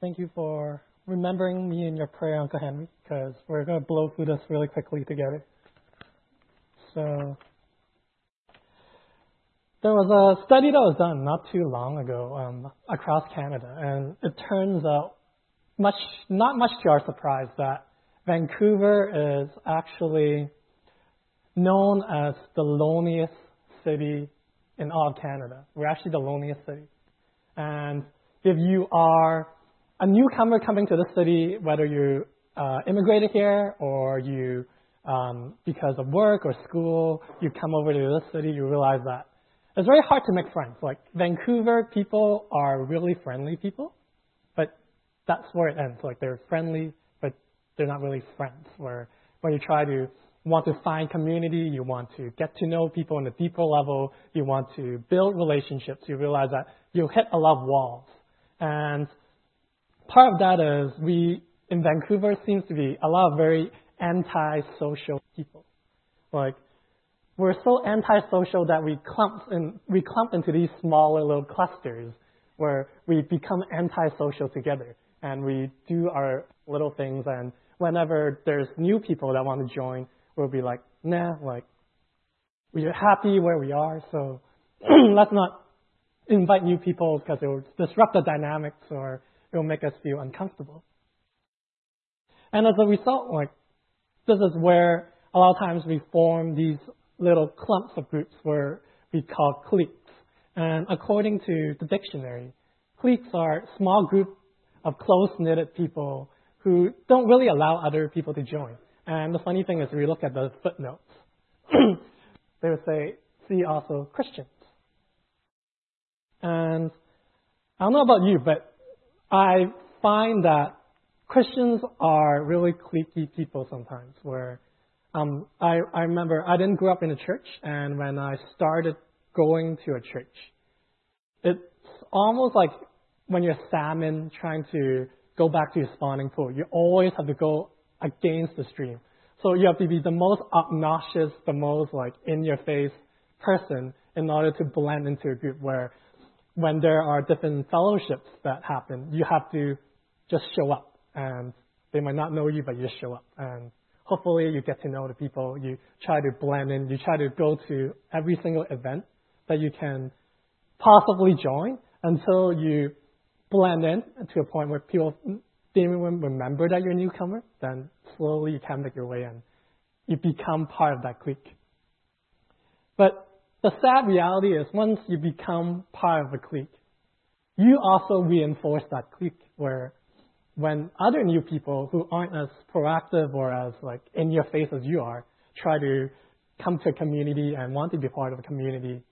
Thank you for remembering me in your prayer, Uncle Henry, because we're going to blow through this really quickly together. So, there was a study that was done not too long ago um, across Canada, and it turns out, much not much to our surprise, that Vancouver is actually known as the loneliest city in all of Canada. We're actually the loneliest city. And if you are a newcomer coming to the city, whether you uh, immigrated here or you, um, because of work or school, you come over to this city, you realize that it's very hard to make friends. Like Vancouver people are really friendly people, but that's where it ends. Like they're friendly, but they're not really friends. Where when you try to want to find community, you want to get to know people on a deeper level, you want to build relationships, you realize that you hit a lot of walls. And part of that is we, in Vancouver, seems to be a lot of very anti-social people. Like, we're so anti-social that we clump, in, we clump into these smaller little clusters where we become anti-social together and we do our little things and whenever there's new people that want to join, we'll be like, nah, like, we're happy where we are, so let's not invite new people because it will disrupt the dynamics or it will make us feel uncomfortable. And as a result, like, this is where a lot of times we form these little clumps of groups where we call cliques. And according to the dictionary, cliques are small group of close-knitted people who don't really allow other people to join. And the funny thing is, we look at the footnotes. they would say, see also Christians. And I don't know about you, but I find that Christians are really cliquey people sometimes. Where um, I, I remember I didn't grow up in a church, and when I started going to a church, it's almost like when you're a salmon trying to go back to your spawning pool. You always have to go against the stream. So you have to be the most obnoxious, the most like in your face person in order to blend into a group where when there are different fellowships that happen, you have to just show up and they might not know you, but you just show up. And hopefully you get to know the people. You try to blend in. You try to go to every single event that you can possibly join until you blend in to a point where people didn't even remember that you're a newcomer, then slowly you can make your way in. You become part of that clique. But the sad reality is once you become part of a clique, you also reinforce that clique where when other new people who aren't as proactive or as like in your face as you are try to come to a community and want to be part of a community,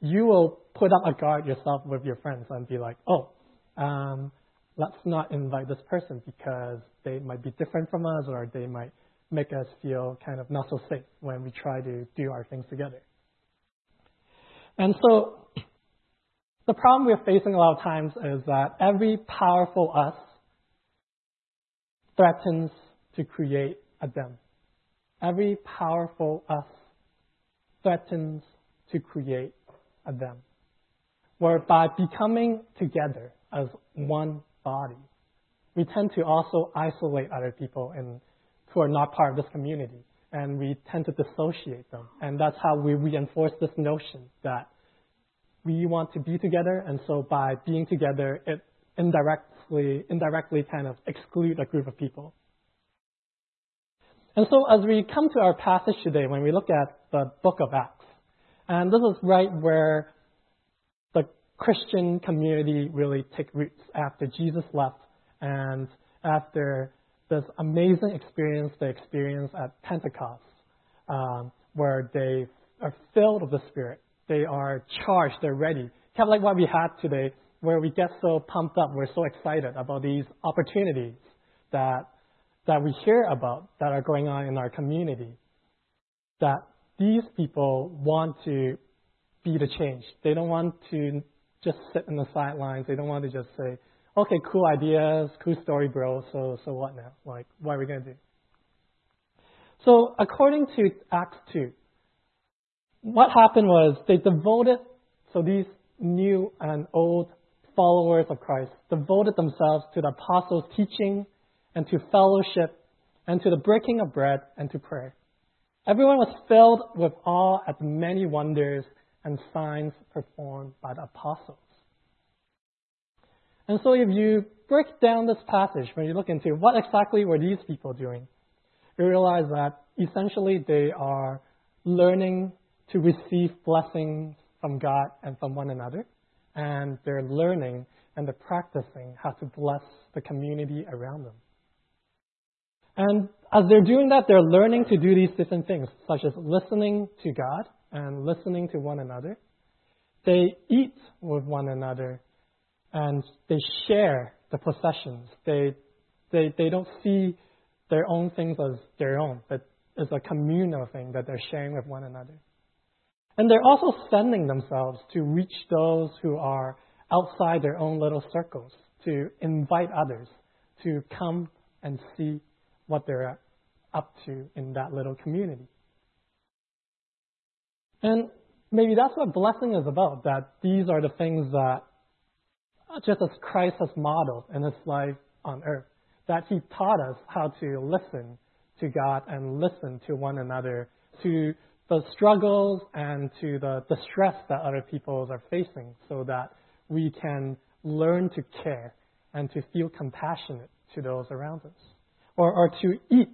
you will put up a guard yourself with your friends and be like, oh, um, let's not invite this person because they might be different from us or they might make us feel kind of not so safe when we try to do our things together. And so the problem we're facing a lot of times is that every powerful us threatens to create a them. Every powerful us threatens to create a them. Where by becoming together as one body. We tend to also isolate other people and who are not part of this community, and we tend to dissociate them. And that's how we reinforce this notion that we want to be together, and so by being together, it indirectly, indirectly kind of exclude a group of people. And so as we come to our passage today, when we look at the book of Acts, and this is right where the Christian community really take roots after Jesus left and after this amazing experience they experience at Pentecost, um, where they are filled with the Spirit. They are charged, they're ready. Kind of like what we had today, where we get so pumped up, we're so excited about these opportunities that, that we hear about that are going on in our community. That these people want to be the change. They don't want to just sit in the sidelines. They don't want to just say, okay, cool ideas, cool story, bro. So, so what now? Like, what are we going to do? So, according to Acts 2, what happened was they devoted, so these new and old followers of Christ devoted themselves to the apostles' teaching and to fellowship and to the breaking of bread and to prayer. Everyone was filled with awe at the many wonders and signs performed by the apostles. And so if you break down this passage, when you look into what exactly were these people doing, you realize that essentially they are learning to receive blessings from God and from one another, and they're learning and they're practicing how to bless the community around them. And as they're doing that, they're learning to do these different things, such as listening to God and listening to one another. They eat with one another and they share the possessions. They, they, they don't see their own things as their own, but as a communal thing that they're sharing with one another. And they're also sending themselves to reach those who are outside their own little circles, to invite others to come and see what they're up to in that little community. And maybe that's what blessing is about, that these are the things that, just as Christ has modeled in his life on earth, that he taught us how to listen to God and listen to one another, to the struggles and to the distress that other people are facing, so that we can learn to care and to feel compassionate to those around us. Or, or to eat.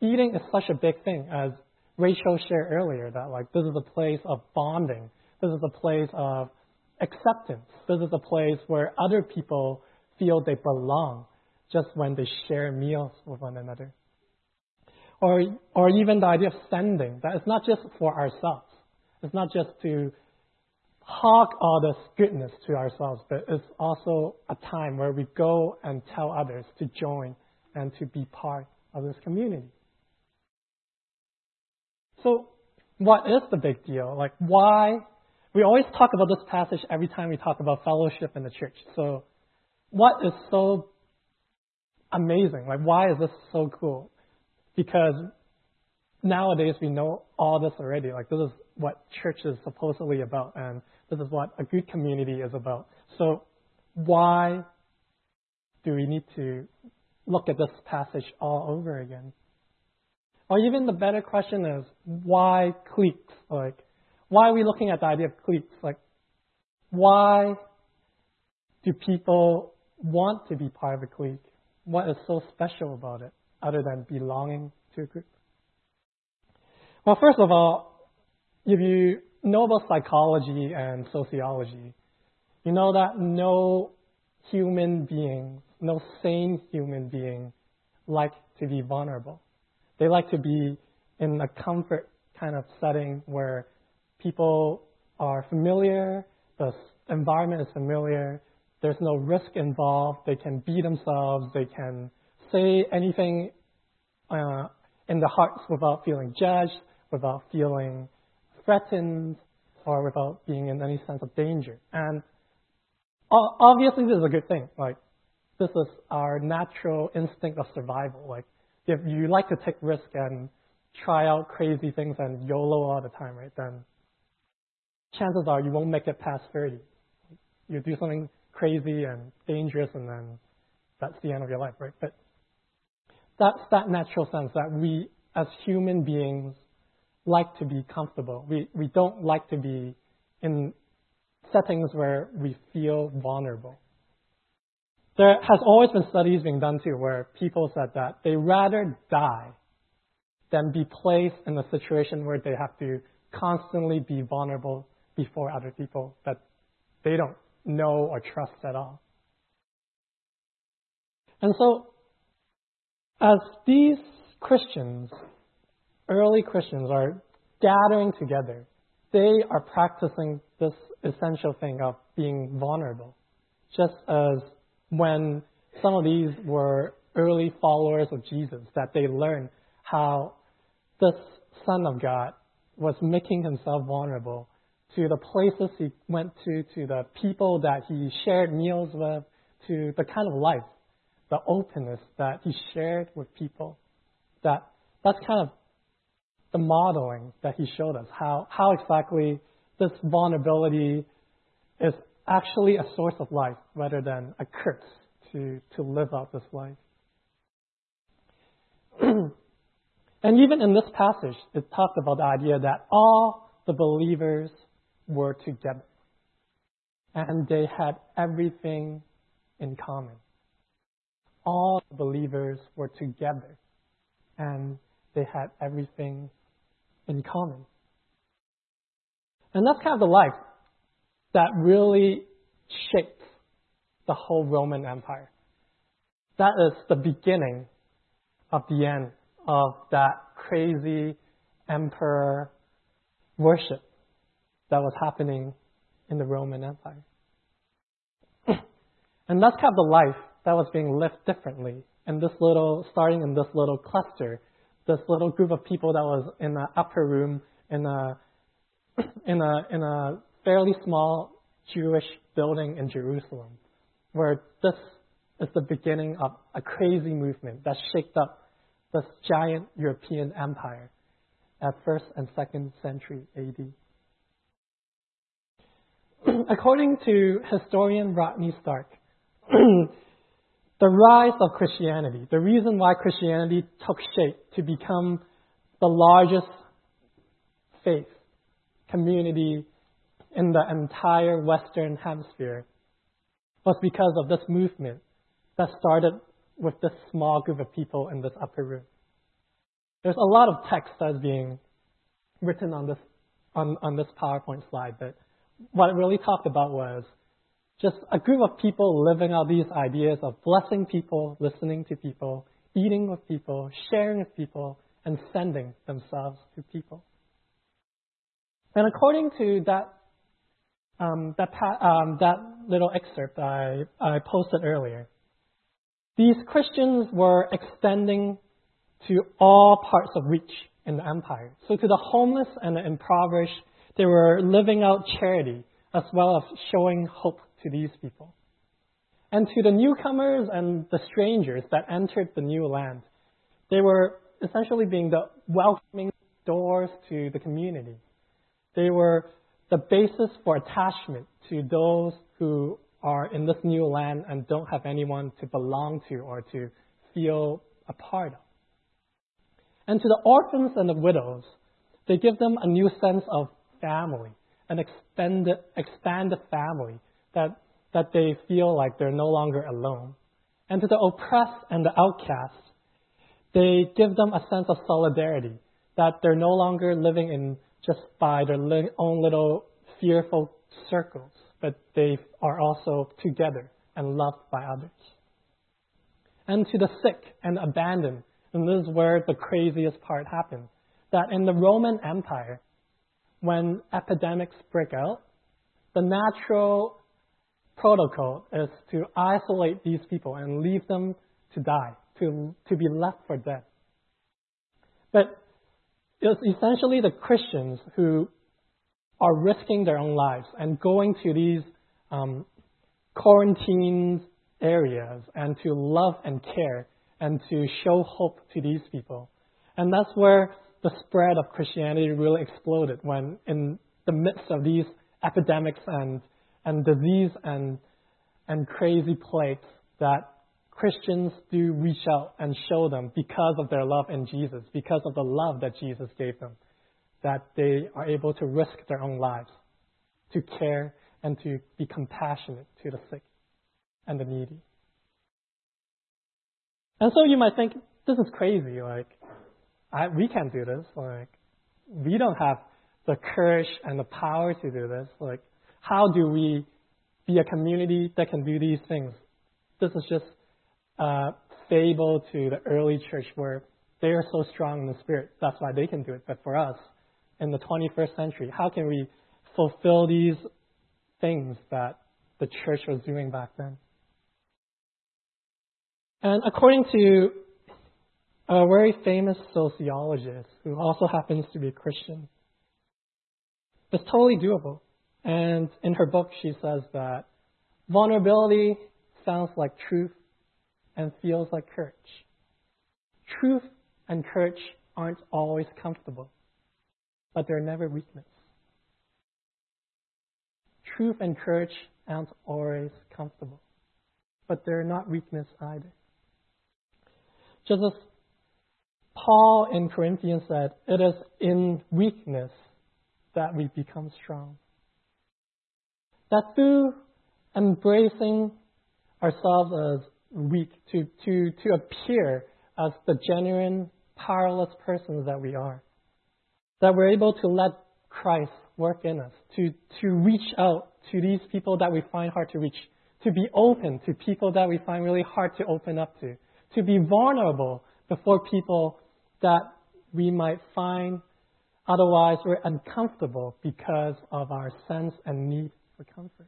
Eating is such a big thing, as Rachel shared earlier, that like this is a place of bonding. This is a place of acceptance. This is a place where other people feel they belong just when they share meals with one another. Or, or even the idea of sending, that it's not just for ourselves. It's not just to hog all this goodness to ourselves, but it's also a time where we go and tell others to join and to be part of this community. So, what is the big deal? Like, why? We always talk about this passage every time we talk about fellowship in the church. So, what is so amazing? Like, why is this so cool? Because nowadays we know all this already. Like, this is what church is supposedly about, and this is what a good community is about. So, why do we need to look at this passage all over again? Or even the better question is, why cliques? Like, why are we looking at the idea of cliques? Like, why do people want to be part of a clique? What is so special about it other than belonging to a group? Well, first of all, if you know about psychology and sociology, you know that no human being, no sane human being like to be vulnerable. They like to be in a comfort kind of setting where people are familiar, the environment is familiar, there's no risk involved, they can be themselves, they can say anything uh, in their hearts without feeling judged, without feeling threatened, or without being in any sense of danger. And obviously, this is a good thing. Like, this is our natural instinct of survival. Like, if you like to take risk and try out crazy things and YOLO all the time, right, then chances are you won't make it past 30. You do something crazy and dangerous, and then that's the end of your life, right? But that's that natural sense that we, as human beings, like to be comfortable. We, we don't like to be in settings where we feel vulnerable. There has always been studies being done too where people said that they rather die than be placed in a situation where they have to constantly be vulnerable before other people that they don't know or trust at all. And so, as these Christians, early Christians, are gathering together, they are practicing this essential thing of being vulnerable, just as when some of these were early followers of Jesus, that they learned how this Son of God was making himself vulnerable to the places he went to, to the people that he shared meals with, to the kind of life, the openness that he shared with people. That that's kind of the modeling that he showed us, how, how exactly this vulnerability is actually a source of life rather than a curse to, to live out this life. and even in this passage, it talks about the idea that all the believers were together and they had everything in common. All believers were together and they had everything in common. And that's kind of the life that really shaped the whole Roman Empire. That is the beginning of the end of that crazy emperor worship that was happening in the Roman Empire. and kind of the life that was being lived differently in this little, starting in this little cluster, this little group of people that was in the upper room in a, in a, in a fairly small Jewish building in Jerusalem, where this is the beginning of a crazy movement that shaked up this giant European empire at first and second century AD. According to historian Rodney Stark, the rise of Christianity, the reason why Christianity took shape to become the largest faith community in the entire Western Hemisphere was because of this movement that started with this small group of people in this upper room. There's a lot of text that's being written on this on, on this PowerPoint slide, but what it really talked about was just a group of people living out these ideas of blessing people, listening to people, eating with people, sharing with people, and sending themselves to people. And according to that um, that, um, that little excerpt I, I posted earlier, these Christians were extending to all parts of reach in the empire. So to the homeless and the impoverished, they were living out charity as well as showing hope to these people. And to the newcomers and the strangers that entered the new land, they were essentially being the welcoming doors to the community. They were the basis for attachment to those who are in this new land and don't have anyone to belong to or to feel a part of. And to the orphans and the widows, they give them a new sense of family, an expanded, expanded family that, that they feel like they're no longer alone. And to the oppressed and the outcast, they give them a sense of solidarity, that they're no longer living in just by their own little fearful circles, but they are also together and loved by others. And to the sick and abandoned, and this is where the craziest part happens, that in the Roman Empire, when epidemics break out, the natural protocol is to isolate these people and leave them to die, to, to be left for dead. But it's essentially the Christians who are risking their own lives and going to these um, quarantined areas and to love and care and to show hope to these people. And that's where the spread of Christianity really exploded when, in the midst of these epidemics and, and disease and, and crazy plagues, that Christians do reach out and show them because of their love in Jesus, because of the love that Jesus gave them, that they are able to risk their own lives to care and to be compassionate to the sick and the needy. And so you might think, this is crazy. Like, I, we can't do this. Like, we don't have the courage and the power to do this. Like, how do we be a community that can do these things? This is just a fable to the early church where they are so strong in the spirit. That's why they can do it. But for us, in the 21st century, how can we fulfill these things that the church was doing back then? And according to a very famous sociologist who also happens to be a Christian. It's totally doable. And in her book, she says that vulnerability sounds like truth and feels like courage. Truth and courage aren't always comfortable, but they're never weakness. Truth and courage aren't always comfortable, but they're not weakness either. Just as Paul in Corinthians said, it is in weakness that we become strong. That through embracing ourselves as weak, to, to, to appear as the genuine, powerless persons that we are, that we're able to let Christ work in us, to, to reach out to these people that we find hard to reach, to be open to people that we find really hard to open up to, to be vulnerable before people that we might find otherwise we're uncomfortable because of our sense and need for comfort.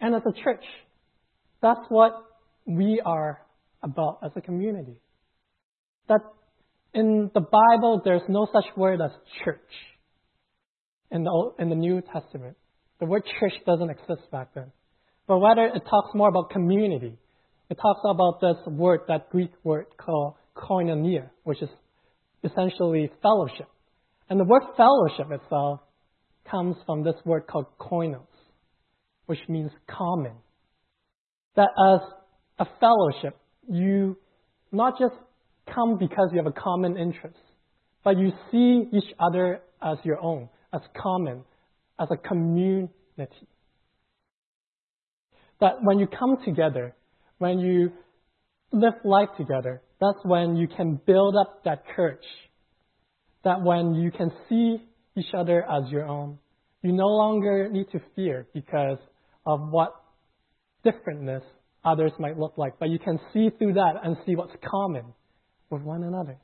And as a church, that's what we are about as a community. That in the Bible, there's no such word as church in the, in the New Testament. The word church doesn't exist back then. But rather, it talks more about community. It talks about this word, that Greek word called koinonia, which is essentially fellowship. And the word fellowship itself comes from this word called koinos, which means common. That as a fellowship, you not just come because you have a common interest, but you see each other as your own, as common, as a community. That when you come together, when you live life together, that's when you can build up that courage. That when you can see each other as your own, you no longer need to fear because of what differentness others might look like, but you can see through that and see what's common with one another.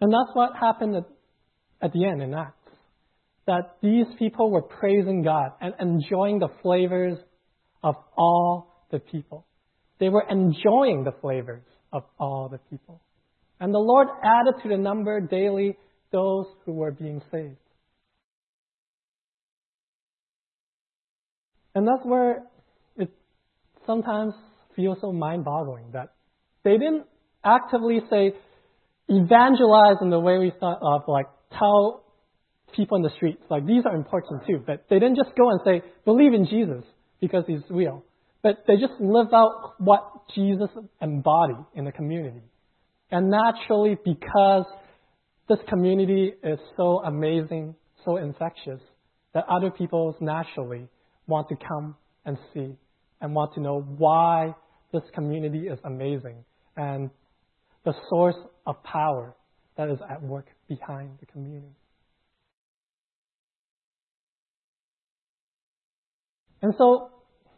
And that's what happened at, at the end in Acts. That these people were praising God and enjoying the flavors of all the people. They were enjoying the flavors of all the people. And the Lord added to the number daily those who were being saved. And that's where it sometimes feels so mind boggling that they didn't actively say, evangelize in the way we thought of, like, tell people in the streets, like, these are important too. But they didn't just go and say, believe in Jesus because he's real. But they just live out what Jesus embodied in the community. And naturally, because this community is so amazing, so infectious, that other people naturally want to come and see and want to know why this community is amazing and the source of power that is at work behind the community. And so,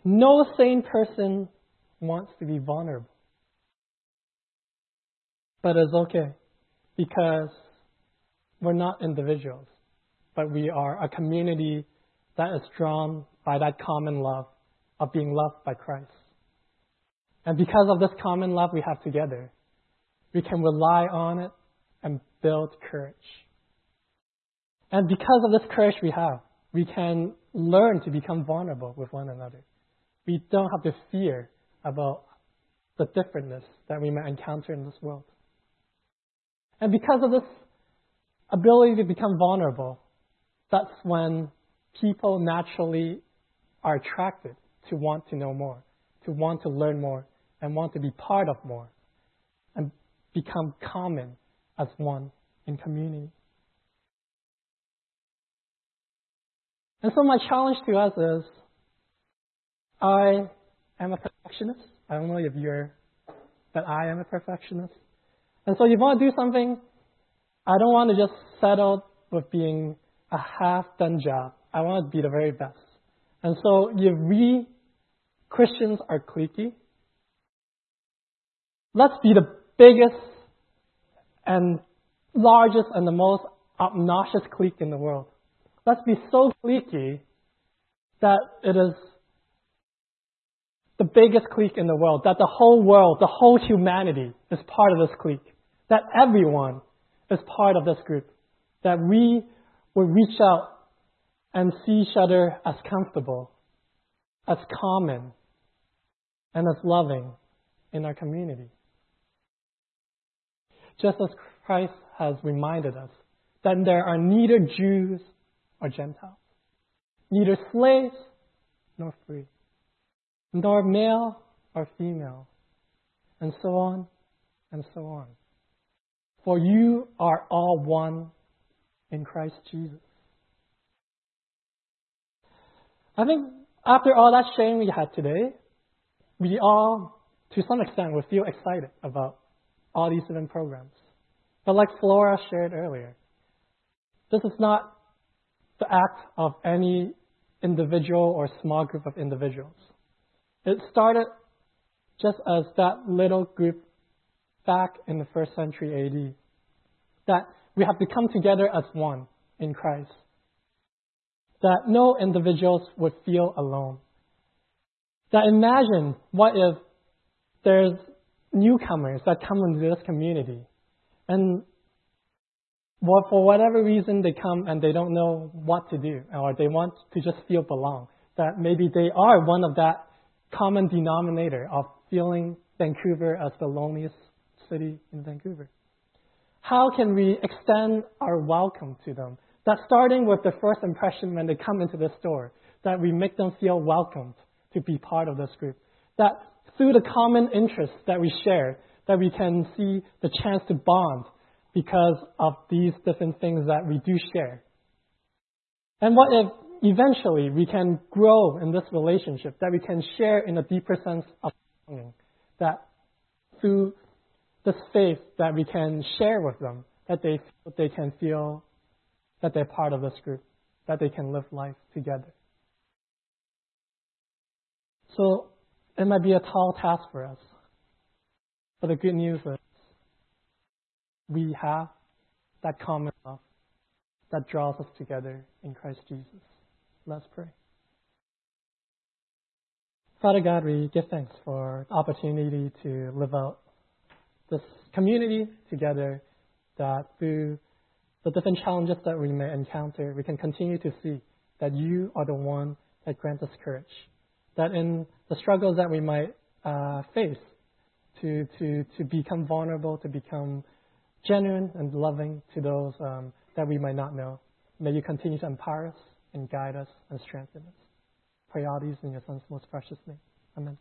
no sane person wants to be vulnerable. But it's okay because we're not individuals, but we are a community that is drawn by that common love of being loved by Christ. And because of this common love we have together, we can rely on it and build courage. And because of this courage we have, we can learn to become vulnerable with one another. We don't have to fear about the differentness that we might encounter in this world. And because of this ability to become vulnerable, that's when people naturally are attracted to want to know more, to want to learn more, and want to be part of more, and become common as one in community. And so my challenge to us is I am a perfectionist. I don't know if you're, but I am a perfectionist. And so if you want to do something, I don't want to just settle with being a half done job. I want to be the very best. And so if we Christians are cliquey, let's be the biggest and largest and the most obnoxious clique in the world. Let's be so cliquey that it is the biggest clique in the world, that the whole world, the whole humanity is part of this clique, that everyone is part of this group, that we will reach out and see each other as comfortable, as common, and as loving in our community. Just as Christ has reminded us that there are neither Jews or Gentiles, neither slaves nor free, nor male or female, and so on and so on. For you are all one in Christ Jesus. I think after all that sharing we had today, we all, to some extent, will feel excited about all these different programs. But like Flora shared earlier, this is not the act of any individual or small group of individuals. It started just as that little group back in the first century AD. That we have to come together as one in Christ. That no individuals would feel alone. That imagine what if there's newcomers that come into this community and well, for whatever reason they come and they don't know what to do or they want to just feel belong. That maybe they are one of that common denominator of feeling Vancouver as the loneliest city in Vancouver. How can we extend our welcome to them? That starting with the first impression when they come into the store, that we make them feel welcomed to be part of this group. That through the common interests that we share, that we can see the chance to bond because of these different things that we do share. And what if eventually we can grow in this relationship, that we can share in a deeper sense of belonging, that through this faith that we can share with them, that they, they can feel that they're part of this group, that they can live life together. So it might be a tall task for us. But the good news is we have that common love that draws us together in Christ Jesus. Let's pray. Father God, we give thanks for the opportunity to live out this community together, that through the different challenges that we may encounter, we can continue to see that you are the one that grants us courage. That in the struggles that we might uh, face, to, to, to become vulnerable, to become genuine and loving to those um, that we might not know. May you continue to empower us and guide us and strengthen us. Pray all these in your Son's most precious name. Amen.